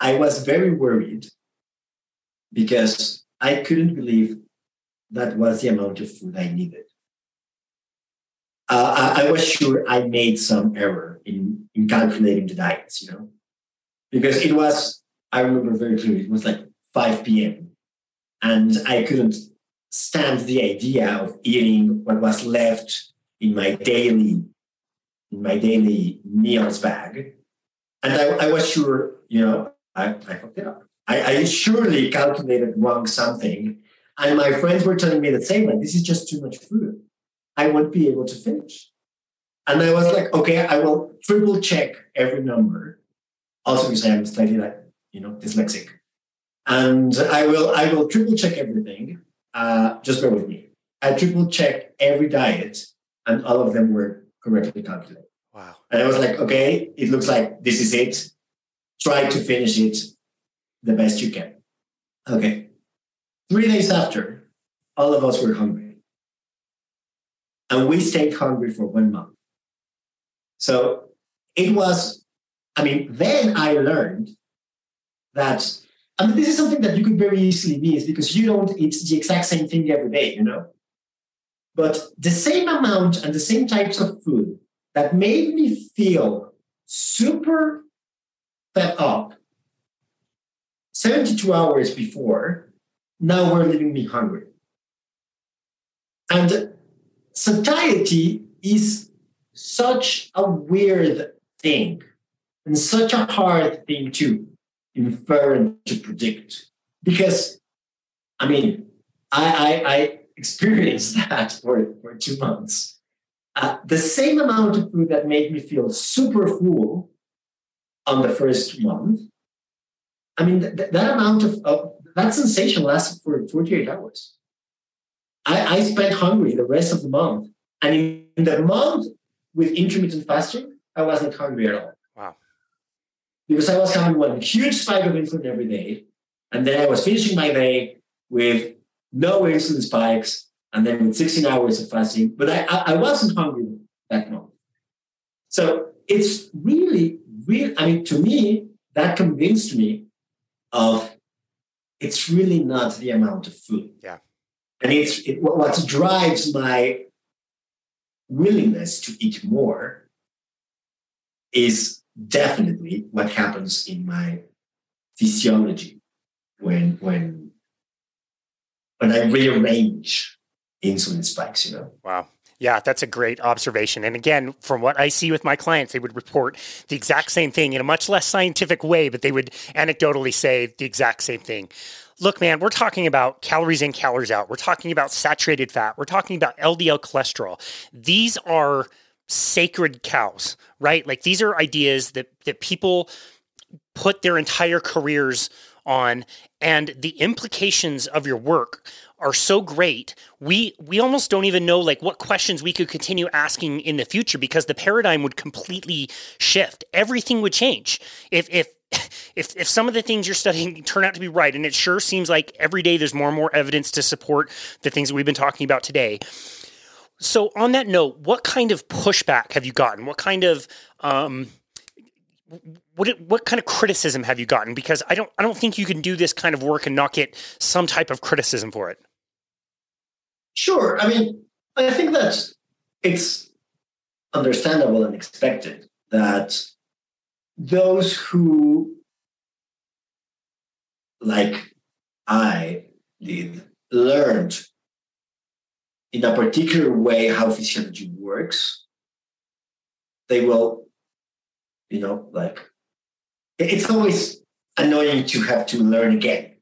I was very worried because I couldn't believe that was the amount of food I needed. Uh, I, I, was sure I made some error in, in calculating the diets, you know, because it was, I remember very clearly, it was like 5 p.m and I couldn't stand the idea of eating what was left in my daily in my daily meals bag. And I, I was sure, you know, I, I fucked it up. I, I surely calculated wrong something. And my friends were telling me the same, like, this is just too much food. I won't be able to finish. And I was like, okay, I will triple check every number. Also because I am slightly like, you know, dyslexic. And I will I will triple check everything. Uh, just bear with me. I triple checked every diet and all of them were correctly calculated. Wow. And I was like, okay, it looks like this is it. Try to finish it the best you can. Okay. Three days after, all of us were hungry. And we stayed hungry for one month. So it was, I mean, then I learned that, I mean, this is something that you could very easily miss because you don't eat the exact same thing every day, you know? But the same amount and the same types of food that made me feel super fed up 72 hours before, now were leaving me hungry. And satiety is such a weird thing and such a hard thing to infer and to predict. Because, I mean, I, I, I experienced that for, for two months. Uh, the same amount of food that made me feel super full on the first month. I mean, th- that amount of, of, that sensation lasted for 48 hours. I, I spent hungry the rest of the month. And in, in the month with intermittent fasting, I wasn't hungry at all. Because I was having one huge spike of insulin every day. And then I was finishing my day with no insulin spikes, and then with 16 hours of fasting. But I, I, I wasn't hungry that month. So it's really, really, I mean, to me, that convinced me of it's really not the amount of food. Yeah. And it's it, what drives my willingness to eat more is definitely what happens in my physiology when when when I rearrange insulin spikes, you know. Wow. Yeah, that's a great observation. And again, from what I see with my clients, they would report the exact same thing in a much less scientific way, but they would anecdotally say the exact same thing. Look, man, we're talking about calories in, calories out. We're talking about saturated fat. We're talking about LDL cholesterol. These are sacred cows, right? Like these are ideas that that people put their entire careers on and the implications of your work are so great. We we almost don't even know like what questions we could continue asking in the future because the paradigm would completely shift. Everything would change. If if if if some of the things you're studying turn out to be right and it sure seems like every day there's more and more evidence to support the things that we've been talking about today so on that note what kind of pushback have you gotten what kind of um, what what kind of criticism have you gotten? Because I don't I don't think you can do this kind of work and not get some type of criticism for it. Sure. I mean, I think that it's understandable and expected that those who, like I did, learned in a particular way how physiology works, they will you know, like it's always annoying to have to learn again.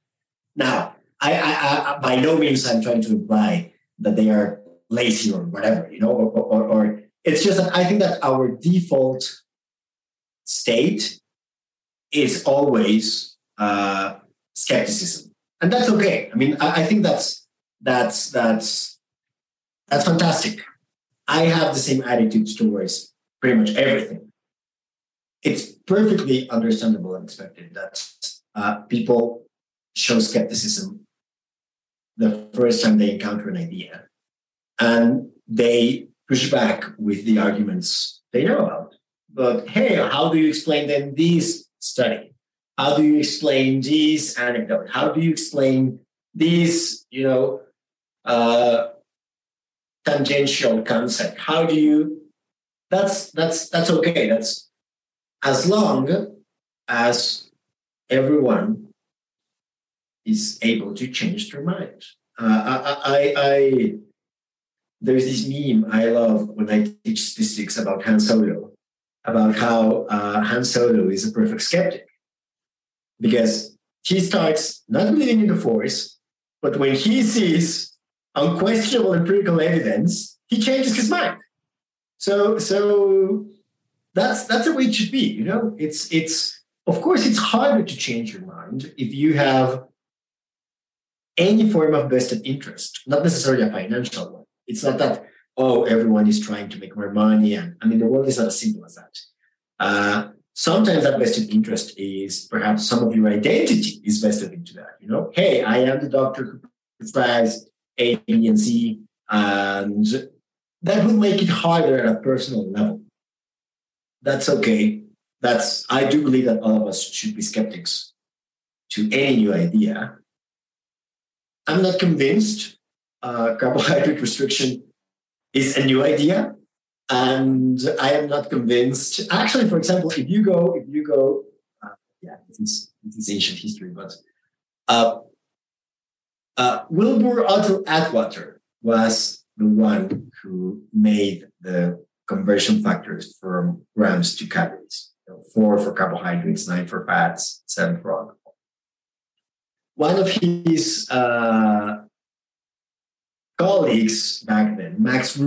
Now, I, I, I by no means I'm trying to imply that they are lazy or whatever, you know, or, or, or it's just that I think that our default state is always uh, skepticism, and that's okay. I mean, I, I think that's that's that's that's fantastic. I have the same attitude towards pretty much everything it's perfectly understandable and expected that uh, people show skepticism the first time they encounter an idea and they push back with the arguments they know about. But hey, how do you explain then this study? How do you explain this anecdote? How do you explain this, you know, uh, tangential concept? How do you? That's that's that's okay. That's as long as everyone is able to change their mind. Uh, I, I, I, there's this meme I love when I teach statistics about Han Solo, about how uh, Han Solo is a perfect skeptic because he starts not believing in the Force, but when he sees unquestionable empirical evidence, he changes his mind. So, so that's that's the way it should be. You know, it's it's of course it's harder to change your mind if you have any form of vested interest, not necessarily a financial one. It's not that oh everyone is trying to make more money, and I mean the world is not as simple as that. Uh, sometimes that vested interest is perhaps some of your identity is vested into that. You know, hey, I am the doctor who prescribes A, B, and C, and that would make it harder at a personal level. That's okay. That's I do believe that all of us should be skeptics to any new idea. I'm not convinced uh, carbohydrate restriction is a new idea and I am not convinced. Actually, for example, if you go, if you go, uh, yeah, it is, it is ancient history, but uh, uh, Wilbur Otto Atwater was the one who made the conversion factors from grams to calories. You know, four for carbohydrates, nine for fats, seven for alcohol. One of his uh, colleagues back then, Max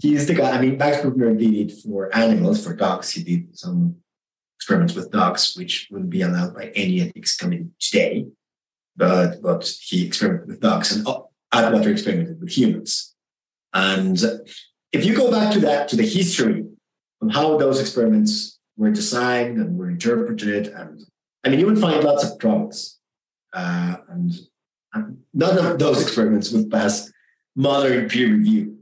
he's the guy. I mean, Max Rubner did it for animals, for dogs. He did some experiments with dogs, which wouldn't be allowed by any ethics committee today. But but he experimented with dogs, and oh, Atwater experimented with humans. And if you go back to that to the history of how those experiments were designed and were interpreted, and I mean, you would find lots of troubles, uh, and, and none of those experiments would pass modern peer review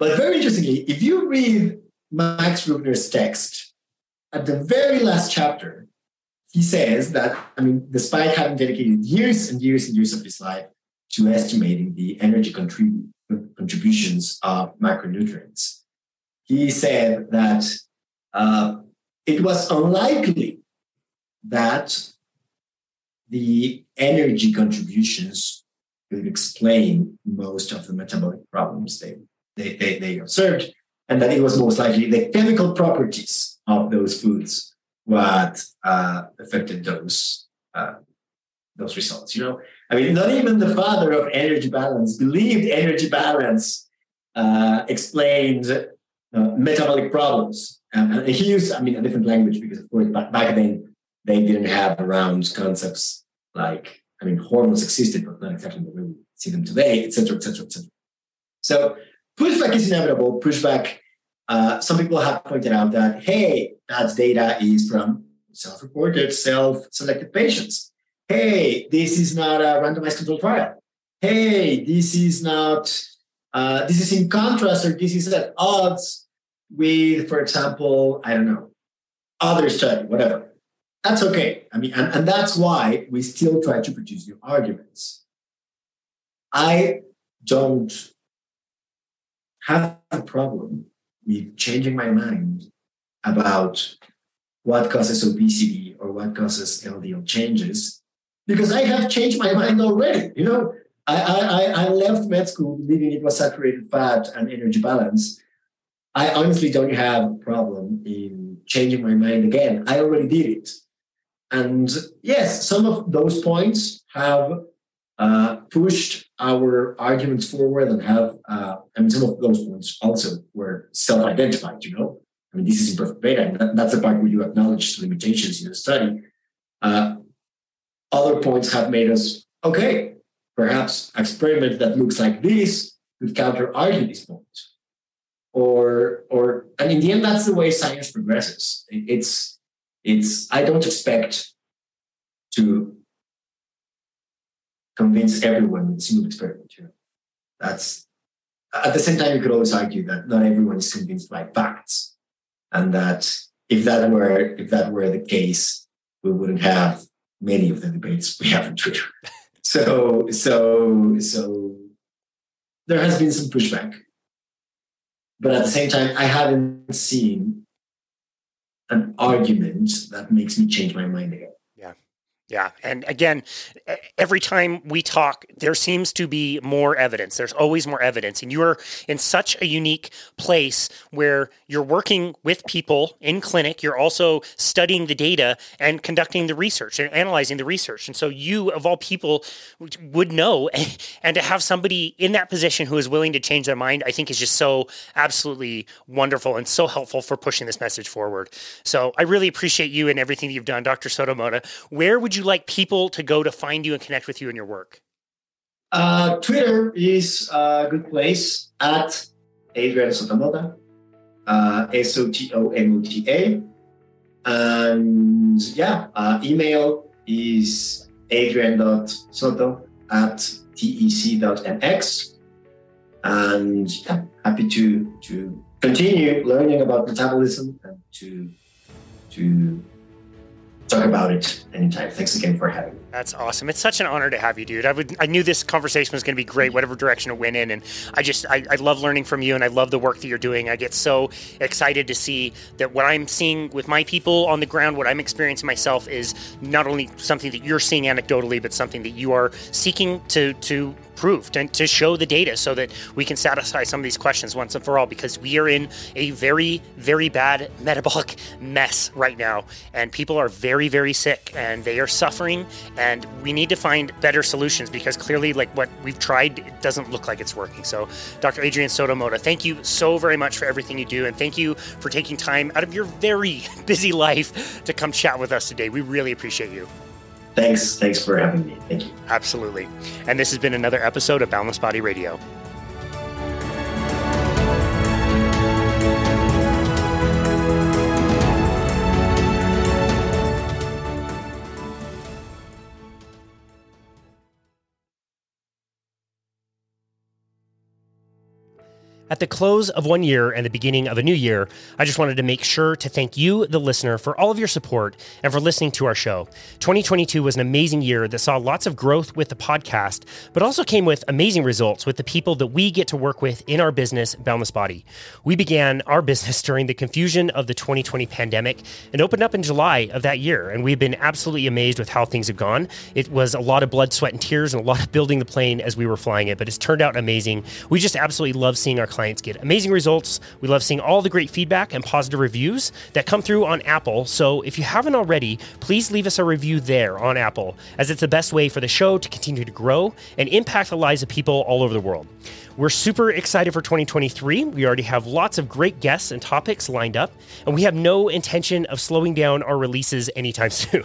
but very interestingly, if you read Max Rubner's text, at the very last chapter, he says that, I mean, despite having dedicated years and years and years of his life to estimating the energy contrib- contributions of macronutrients, he said that uh, it was unlikely that the energy contributions would explain most of the metabolic problems they they, they, they observed, and that it was most likely the chemical properties of those foods what uh, affected those uh, those results. You know, I mean, not even the father of energy balance believed energy balance uh, explained uh, metabolic problems. and he used, I mean, a different language because, of course, back, back then they didn't have around concepts like, I mean, hormones existed, but not exactly the way we see them today, etc., etc., etc. So pushback is inevitable. Pushback, uh, some people have pointed out that, hey, that data is from self reported, self selected patients. Hey, this is not a randomized controlled trial. Hey, this is not, uh, this is in contrast or this is at odds with, for example, I don't know, other study, whatever. That's okay. I mean, and, and that's why we still try to produce new arguments. I don't have a problem with changing my mind about what causes obesity or what causes LDL changes because I have changed my mind already. You know, I, I, I left med school believing it was saturated fat and energy balance. I honestly don't have a problem in changing my mind again. I already did it. And yes, some of those points have uh, pushed our arguments forward and have, uh, I mean, some of those points also were self-identified, you know? I mean, this is imperfect beta, and that, that's the part where you acknowledge limitations in the study. Uh, other points have made us, okay, perhaps experiment that looks like this could counter-argue these points. Or, or, and in the end, that's the way science progresses. It's, it's, I don't expect to convince everyone with a single experiment. Know? That's at the same time, you could always argue that not everyone is convinced by facts, and that if that were if that were the case, we wouldn't have many of the debates we have on Twitter. so so so there has been some pushback, but at the same time, I haven't seen an argument that makes me change my mind again. Yeah. And again, every time we talk, there seems to be more evidence. There's always more evidence. And you're in such a unique place where you're working with people in clinic. You're also studying the data and conducting the research and analyzing the research. And so you, of all people, would know. And to have somebody in that position who is willing to change their mind, I think is just so absolutely wonderful and so helpful for pushing this message forward. So I really appreciate you and everything that you've done, Dr. Soto-Mota. Where would you you like people to go to find you and connect with you in your work? Uh, Twitter is a good place at Adrian Soto-Mota, uh, S O T O M O T A. And yeah, uh, email is adrian.soto at tec.mx. And yeah, happy to, to continue learning about metabolism and to, to talk about it anytime. Thanks again for having me. That's awesome. It's such an honor to have you, dude. I would I knew this conversation was going to be great, whatever direction it went in, and I just I, I love learning from you, and I love the work that you're doing. I get so excited to see that what I'm seeing with my people on the ground, what I'm experiencing myself, is not only something that you're seeing anecdotally, but something that you are seeking to to prove and to show the data so that we can satisfy some of these questions once and for all because we are in a very very bad metabolic mess right now and people are very very sick and they are suffering and we need to find better solutions because clearly like what we've tried it doesn't look like it's working. So dr adrian Soto-Mota thank you so very much for everything you do and thank you for taking time out of your very busy life to come chat with us today. We really appreciate you. Thanks. Thanks for having me. Thank you. Absolutely. And this has been another episode of Boundless Body Radio At the close of one year and the beginning of a new year, I just wanted to make sure to thank you, the listener, for all of your support and for listening to our show. 2022 was an amazing year that saw lots of growth with the podcast, but also came with amazing results with the people that we get to work with in our business, Boundless Body. We began our business during the confusion of the 2020 pandemic and opened up in July of that year, and we've been absolutely amazed with how things have gone. It was a lot of blood, sweat, and tears and a lot of building the plane as we were flying it, but it's turned out amazing. We just absolutely love seeing our clients get amazing results. We love seeing all the great feedback and positive reviews that come through on Apple. So if you haven't already, please leave us a review there on Apple, as it's the best way for the show to continue to grow and impact the lives of people all over the world. We're super excited for 2023. We already have lots of great guests and topics lined up, and we have no intention of slowing down our releases anytime soon.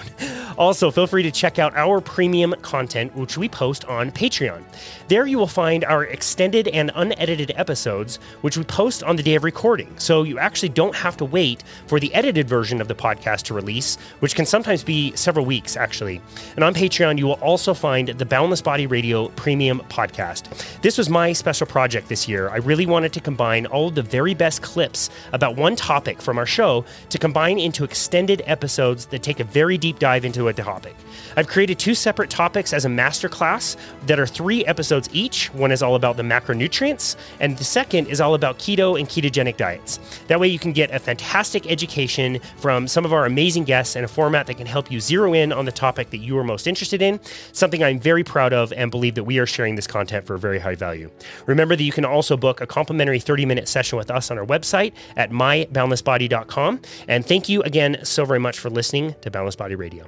also, feel free to check out our premium content, which we post on Patreon. There you will find our extended and unedited episodes, which we post on the day of recording. So you actually don't have to wait for the edited version of the podcast to release, which can sometimes be several weeks, actually. And on Patreon, you will also find the Boundless Body Radio Premium podcast. This was my special project this year. I really wanted to combine all of the very best clips about one topic from our show to combine into extended episodes that take a very deep dive into a topic. I've created two separate topics as a masterclass that are three episodes each. One is all about the macronutrients, and the second is all about keto and ketogenic diets. That way, you can get a fantastic education from some of our amazing guests in a format that can help you zero in on the topic that you are most interested in, something I'm very proud of and believe that we are sharing this content for a very high value. Remember that you can also book a complimentary 30 minute session with us on our website at myboundlessbody.com. And thank you again so very much for listening to Boundless Body Radio.